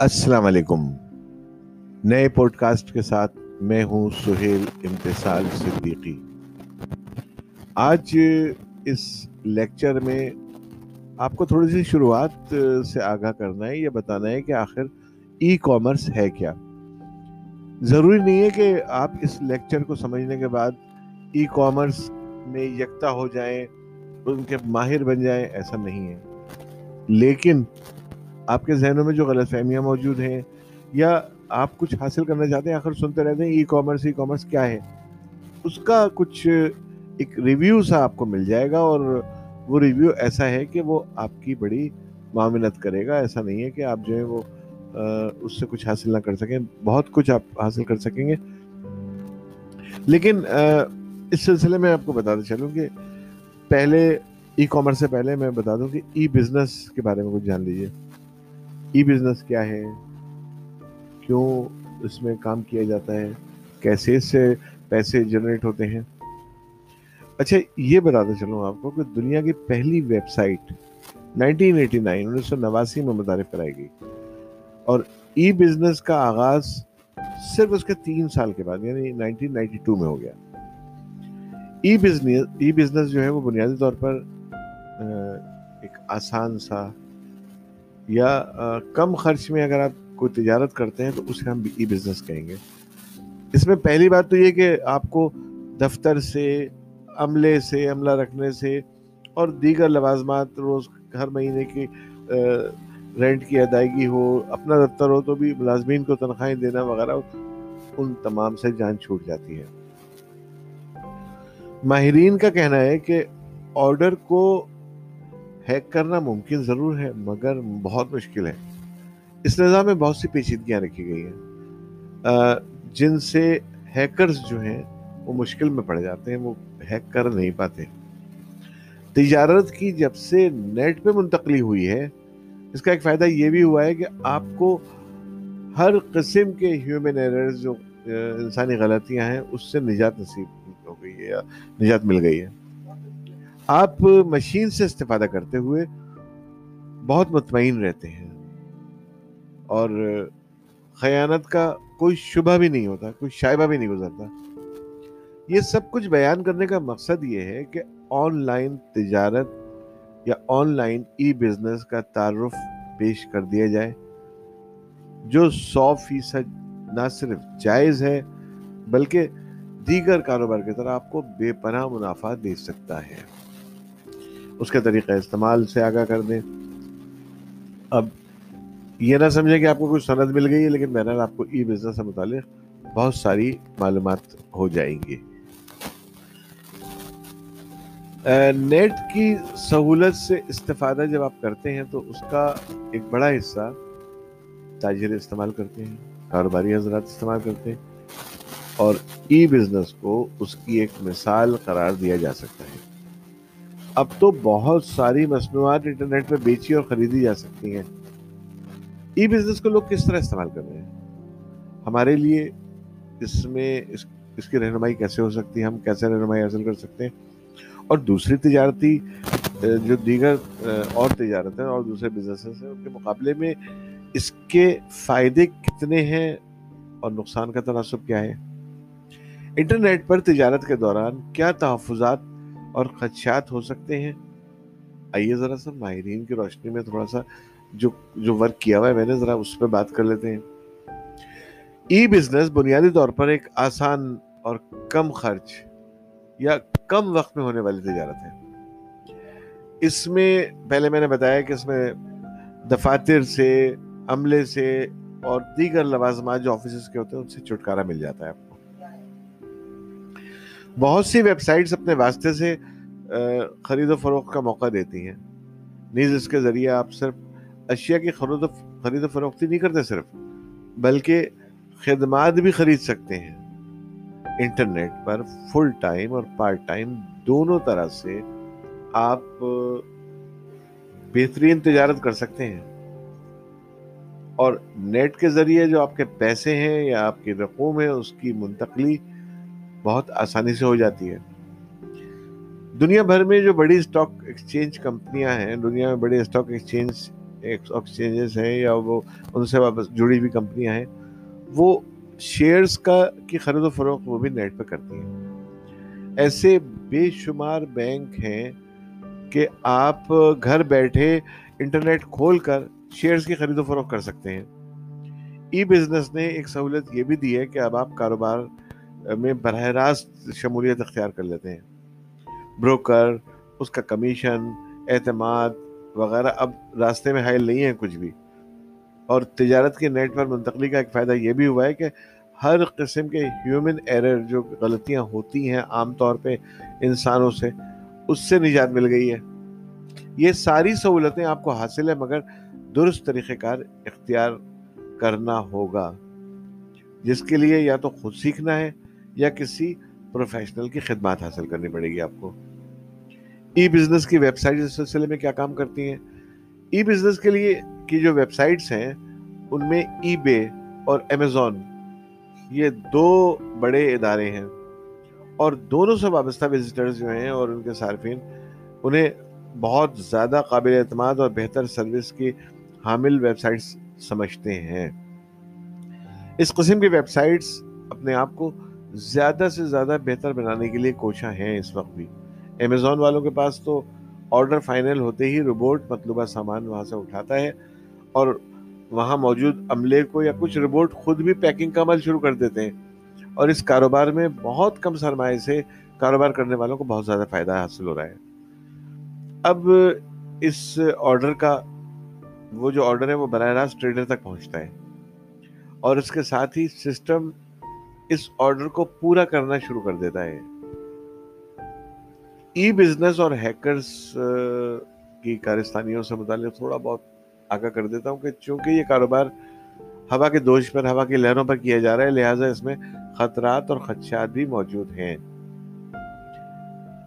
السلام علیکم۔ نئے پوڈ کاسٹ کے ساتھ میں ہوں سہیل امتسال صدیقی۔ آج اس لیکچر میں آپ کو تھوڑی سی شروعات سے آگاہ کرنا ہے یا بتانا ہے کہ آخر ای کامرس ہے کیا۔ ضروری نہیں ہے کہ آپ اس لیکچر کو سمجھنے کے بعد ای کامرس میں یکتا ہو جائیں، ان کے ماہر بن جائیں، ایسا نہیں ہے۔ لیکن آپ کے ذہنوں میں جو غلط فہمیاں موجود ہیں یا آپ کچھ حاصل کرنا چاہتے ہیں، آخر سنتے رہتے ہیں ای کامرس ای کامرس کیا ہے؟ اس کا کچھ ایک ریویو سا آپ کو مل جائے گا اور وہ ریویو ایسا ہے کہ وہ آپ کی بڑی معاونت کرے گا۔ ایسا نہیں ہے کہ آپ جو ہے وہ اس سے کچھ حاصل نہ کر سکیں۔ بہت کچھ آپ حاصل کر سکیں گے۔ لیکن اس سلسلے میں آپ کو بتاتے چلوں کہ پہلے ای کامرس سے پہلے میں بتا دوں کہ ای بزنس کے بارے میں کچھ جان لیجیے ای بزنس کیا ہے؟ کیوں اس میں کام کیا جاتا ہے؟ کیسے اس سے پیسے جنریٹ ہوتے ہیں؟ اچھا یہ بتاتا چلوں آپ کو کہ دنیا کی پہلی website nineteen eighty nine, انیس سو نواسی میں متعارف کرائی گئی۔ اور ای بزنس کا آغاز صرف اس کے تین سال کے بعد یعنی نائنٹین نائنٹی ٹو میں ہو گیا۔ ای بزنس ای بزنس جو ہے وہ بنیادی طور پر ایک آسان سا یا کم خرچ میں اگر آپ کوئی تجارت کرتے ہیں تو اسے ہم ای بزنس کہیں گے۔ اس میں پہلی بات تو یہ کہ آپ کو دفتر سے، عملے سے، عملہ رکھنے سے اور دیگر لوازمات روز ہر مہینے کی رینٹ کی ادائیگی ہو، اپنا دفتر ہو تو بھی ملازمین کو تنخواہیں دینا وغیرہ، ان تمام سے جان چھوٹ جاتی ہے۔ ماہرین کا کہنا ہے کہ آرڈر کو ہیک کرنا ممکن ضرور ہے، مگر بہت مشکل ہے۔ اس نظام میں بہت سی پیچیدگیاں رکھی گئی ہیں۔ جن سے ہیکرز جو ہیں، وہ مشکل میں پڑ جاتے ہیں، وہ ہیک کر نہیں پاتے۔ تجارت کی جب سے نیٹ پہ منتقلی ہوئی ہے، اس کا ایک فائدہ یہ بھی ہوا ہے کہ آپ کو ہر قسم کے ہیومن ایررز جو انسانی غلطیاں ہیں، اس سے نجات نصیب ہو گئی ہے یا نجات مل گئی ہے۔ آپ مشین سے استفادہ کرتے ہوئے بہت مطمئن رہتے ہیں اور خیانت کا کوئی شبہ بھی نہیں ہوتا، کوئی شائبہ بھی نہیں گزرتا۔ یہ سب کچھ بیان کرنے کا مقصد یہ ہے کہ آن لائن تجارت یا آن لائن ای بزنس کا تعارف پیش کر دیا جائے۔ جو سو فیصد نہ صرف جائز ہے، بلکہ دیگر کاروبار کی طرح آپ کو بے پناہ منافع دے سکتا ہے۔ اس کے طریقہ استعمال سے آگاہ کر دیں۔ اب یہ نہ سمجھیں کہ آپ کو کوئی سند مل گئی ہے، لیکن بہرحال آپ کو ای بزنس سے متعلق بہت ساری معلومات ہو جائیں گی۔ نیٹ کی سہولت سے استفادہ جب آپ کرتے ہیں تو اس کا ایک بڑا حصہ تاجر استعمال کرتے ہیں، کاروباری حضرات استعمال کرتے ہیں اور ای بزنس کو اس کی ایک مثال قرار دیا جا سکتا ہے۔ اب تو بہت ساری مصنوعات انٹرنیٹ پہ بیچی اور خریدی جا سکتی ہیں۔ ای بزنس کو لوگ کس طرح استعمال کر رہے ہیں؟ ہمارے لیے اس میں اس اس کی رہنمائی کیسے ہو سکتی ہے؟ ہم کیسے رہنمائی حاصل کر سکتے ہیں؟ اور دوسری تجارتی، جو دیگر، اور تجارت ہیں اور دوسرے بزنس ہیں، ان کے مقابلے میں اس کے فائدے کتنے ہیں اور نقصان کا تناسب کیا ہے؟ انٹرنیٹ پر تجارت کے دوران کیا تحفظات اور خدشات ہو سکتے ہیں۔ آئیے ذرا سا ماہرین کی روشنی میں تھوڑا سا جو جو ورک کیا ہوا ہے، میں نے ذرا اس پہ بات کر لیتے ہیں۔ ای بزنس بنیادی طور پر ایک آسان اور کم خرچ یا کم وقت میں ہونے والی تجارت ہے۔ اس میں پہلے میں نے بتایا کہ اس میں دفاتر سے، عملے سے اور دیگر لوازمات جو آفیسز کے ہوتے ہیں، ان سے چھٹکارا مل جاتا ہے۔ آپ کو بہت سی ویب سائٹس اپنے واسطے سے خرید و فروخت کا موقع دیتی ہیں۔ نیز اس کے ذریعے آپ صرف اشیاء کی خرید و خرید و فروختی نہیں کرتے صرف، بلکہ خدمات بھی خرید سکتے ہیں۔ انٹرنیٹ پر فل ٹائم اور پارٹ ٹائم دونوں طرح سے آپ بہترین تجارت کر سکتے ہیں۔ اور نیٹ کے ذریعے جو آپ کے پیسے ہیں یا آپ کی رقوم ہے، اس کی منتقلی بہت آسانی سے ہو جاتی ہے۔ دنیا بھر میں جو بڑی اسٹاک ایکسچینج کمپنیاں ہیں، دنیا میں بڑے اسٹاک ایکسچینج ایکسچینجز ہیں یا وہ ان سے واپس جڑی ہوئی کمپنیاں ہیں، وہ شیئرز کا کی خرید و فروخت وہ بھی نیٹ پہ کرتی ہیں۔ ایسے بے شمار بینک ہیں کہ آپ گھر بیٹھے انٹرنیٹ کھول کر شیئرز کی خرید و فروخت کر سکتے ہیں۔ ای بزنس نے ایک سہولت یہ بھی دی ہے کہ اب آپ کاروبار میں براہ راست شمولیت اختیار کر لیتے ہیں۔ بروکر اس کا کمیشن اعتماد وغیرہ اب راستے میں حائل نہیں ہے کچھ بھی۔ اور تجارت کے نیٹ پر منتقلی کا ایک فائدہ یہ بھی ہوا ہے کہ ہر قسم کے ہیومن ایرر جو غلطیاں ہوتی ہیں عام طور پہ انسانوں سے، اس سے نجات مل گئی ہے۔ یہ ساری سہولتیں آپ کو حاصل ہے مگر درست طریقہ کار اختیار کرنا ہوگا۔ جس کے لیے یا تو خود سیکھنا ہے یا کسی پروفیشنل کی خدمات حاصل کرنی پڑے گی آپ کو۔ ای بزنس کی ویب سائٹ اس سلسلے میں کیا کام کرتی ہیں؟ ای بزنس کے لیے کی جو ویب سائٹس ہیں، ان میں ای بے اور امیزون یہ دو بڑے ادارے ہیں۔ اور دونوں سے وابستہ وزٹرز جو ہیں اور ان کے صارفین، انہیں بہت زیادہ قابل اعتماد اور بہتر سروس کی حامل ویب سائٹس سمجھتے ہیں۔ اس قسم کی ویب سائٹس اپنے آپ کو زیادہ سے زیادہ بہتر بنانے کے لیے کوشاں ہیں اس وقت بھی۔ امیزون والوں کے پاس تو آرڈر فائنل ہوتے ہی روبوٹ مطلوبہ سامان وہاں سے اٹھاتا ہے اور وہاں موجود عملے کو یا کچھ روبوٹ خود بھی پیکنگ کا عمل شروع کر دیتے ہیں۔ اور اس کاروبار میں بہت کم سرمایہ سے کاروبار کرنے والوں کو بہت زیادہ فائدہ حاصل ہو رہا ہے۔ اب اس آرڈر کا وہ جو آرڈر ہے وہ براہ راست ٹریڈر تک پہنچتا ہے۔ اور اس کے ساتھ ہی سسٹم اس آرڈر کو پورا کرنا شروع کر دیتا ہے۔ ای بزنس اور ہیکرز کی کارستانیوں سے متعلق تھوڑا بہت آگاہ کر دیتا ہوں کہ چونکہ یہ کاروبار ہوا کے دوش پر، ہوا کی لہروں پر کیا جا رہا ہے، لہٰذا اس میں خطرات اور خدشات بھی موجود ہیں۔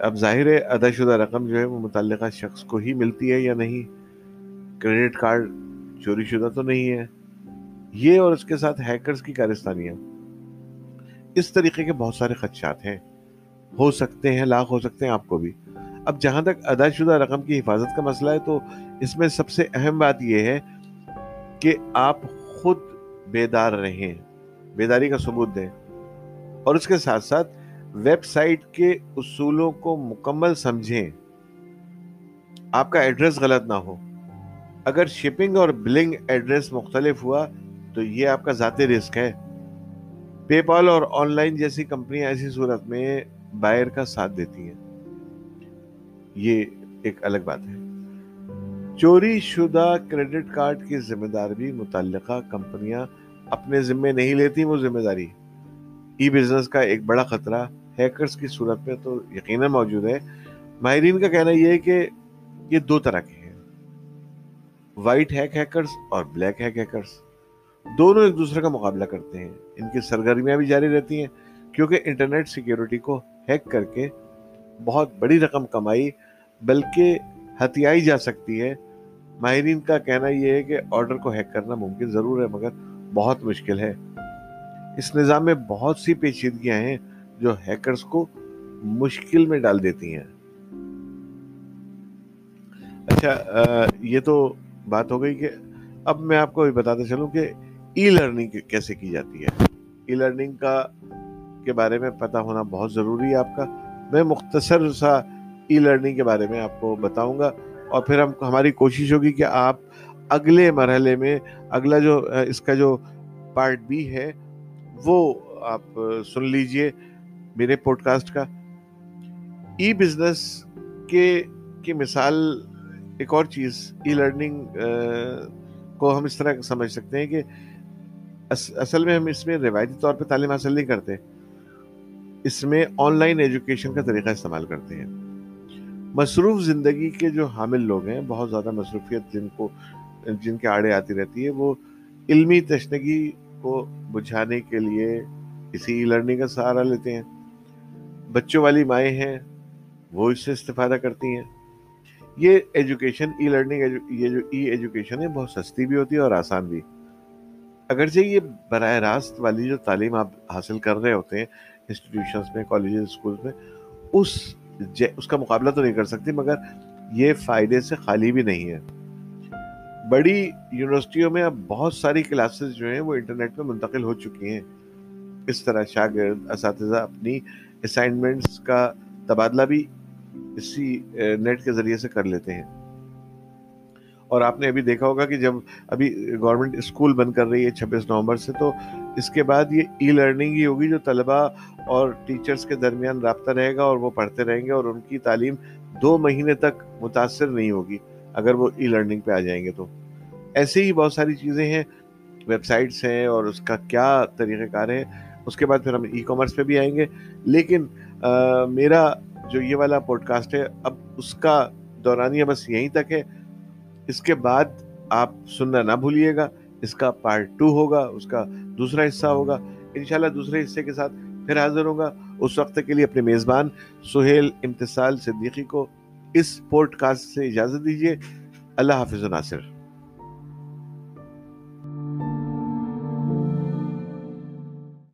اب ظاہر ہے، ادا شدہ رقم جو ہے وہ متعلقہ شخص کو ہی ملتی ہے یا نہیں۔ کریڈٹ کارڈ چوری شدہ تو نہیں ہے۔ یہ اور اس کے ساتھ ہیکرز کی کارستانیاں۔ اس طریقے کے بہت سارے خدشات ہیں۔ ہو سکتے ہیں، لاکھ ہو سکتے ہیں آپ کو بھی۔ اب جہاں تک ادا شدہ رقم کی حفاظت کا مسئلہ ہے، تو اس میں سب سے اہم بات یہ ہے کہ آپ خود بیدار رہیں، بیداری کا ثبوت دیں۔ اور اس کے ساتھ ساتھ ویب سائٹ کے اصولوں کو مکمل سمجھیں۔ آپ کا ایڈریس غلط نہ ہو۔ اگر شپنگ اور بلنگ ایڈریس مختلف ہوا، تو یہ آپ کا ذاتی رسک ہے۔ پے پال اور آن لائن جیسی کمپنیاں ایسی صورت میں بائر کا ساتھ دیتی ہیں۔ یہ ایک الگ بات ہے۔ چوری شدہ کریڈٹ کارڈ کی ذمہ دار بھی متعلقہ کمپنیاں اپنے ذمے نہیں لیتی، وہ ذمہ داری ای بزنس کا ایک بڑا خطرہ ہیکرز کی صورت میں تو یقیناً موجود ہے۔ ماہرین کا کہنا یہ ہے کہ یہ دو طرح کے ہیں۔ وائٹ ہیک ہیکرز اور بلیک ہیک ہیکرز۔ دونوں ایک دوسرے کا مقابلہ کرتے ہیں۔ ان کی سرگرمیاں بھی جاری رہتی ہیں، کیونکہ انٹرنیٹ سیکیورٹی کو ہیک کر کے بہت بڑی رقم کمائی، بلکہ ہتھیائی جا سکتی ہے۔ ماہرین کا کہنا یہ ہے کہ آرڈر کو ہیک کرنا ممکن ضرور ہے، مگر بہت مشکل ہے۔ اس نظام میں بہت سی پیچیدگیاں ہیں جو ہیکرز کو مشکل میں ڈال دیتی ہیں۔ اچھا یہ تو بات ہو گئی کہ اب میں آپ کو بھی بتاتا چلوں کہ ای لرننگ کیسے کی جاتی ہے۔ ای لرننگ کا کے بارے میں پتہ ہونا بہت ضروری ہے آپ کا۔ میں مختصر سا ای لرننگ کے بارے میں آپ کو بتاؤں گا اور پھر ہم، ہماری کوشش ہوگی کہ آپ اگلے مرحلے میں، اگلا جو، اس کا جو پارٹ بی ہے، وہ آپ سن لیجیے میرے پوڈ کاسٹ کا۔ ای بزنس کے، کی مثال، ایک اور چیز ای لرننگ کو ہم اس طرح سمجھ سکتے ہیں کہ اصل میں ہم اس میں روایتی طور پہ تعلیم حاصل نہیں کرتے۔ اس میں آن لائن ایجوکیشن کا طریقہ استعمال کرتے ہیں۔ مصروف زندگی کے جو حامل لوگ ہیں، بہت زیادہ مصروفیت جن کو، جن کے آڑے آتی رہتی ہے، وہ علمی تشنگی کو بجھانے کے لیے اسی ای لرننگ کا سہارا لیتے ہیں۔ بچوں والی مائیں ہیں، وہ اس سے استفادہ کرتی ہیں۔ یہ ایجوکیشن ای لرننگ یہ جو ای ایجوکیشن ہے، بہت سستی بھی ہوتی ہے اور آسان بھی۔ اگرچہ یہ براہ راست والی جو تعلیم آپ حاصل کر رہے ہوتے ہیں انسٹیٹیوشنس میں کالجز اسکولس میں، اس اس کا مقابلہ تو نہیں کر سکتی، مگر یہ فائدے سے خالی بھی نہیں ہے۔ بڑی یونیورسٹیوں میں اب بہت ساری کلاسز جو ہیں وہ انٹرنیٹ پہ منتقل ہو چکی ہیں۔ اس طرح شاگرد، اساتذہ اپنی اسائنمنٹس کا تبادلہ بھی اسی نیٹ کے ذریعے سے کر لیتے ہیں۔ اور آپ نے ابھی دیکھا ہوگا کہ جب ابھی گورنمنٹ اسکول بند کر رہی ہے چھبیس نومبر سے تو اس کے بعد یہ ای لرننگ ہی ہوگی جو طلبہ اور ٹیچرز کے درمیان رابطہ رہے گا اور وہ پڑھتے رہیں گے اور ان کی تعلیم دو مہینے تک متاثر نہیں ہوگی اگر وہ ای لرننگ پہ آ جائیں گے تو۔ ایسے ہی بہت ساری چیزیں ہیں، ویب سائٹس ہیں اور اس کا کیا طریقہ کار ہے، اس کے بعد پھر ہم ای کامرس پہ بھی آئیں گے۔ لیکن میرا جو یہ والا پوڈ کاسٹ ہے، اب اس کا دورانیہ بس یہیں تک ہے۔ اس کے بعد آپ سننا نہ بھولیے گا۔ اس کا پارٹ ٹو ہوگا، اس کا دوسرا حصہ ہوگا۔ انشاءاللہ دوسرے حصے کے ساتھ پھر حاضر ہوں گا۔ اس وقت کے لیے اپنے میزبان سہیل امتصال صدیقی کو اس پوڈ کاسٹ سے اجازت دیجیے اللہ حافظ ناصر۔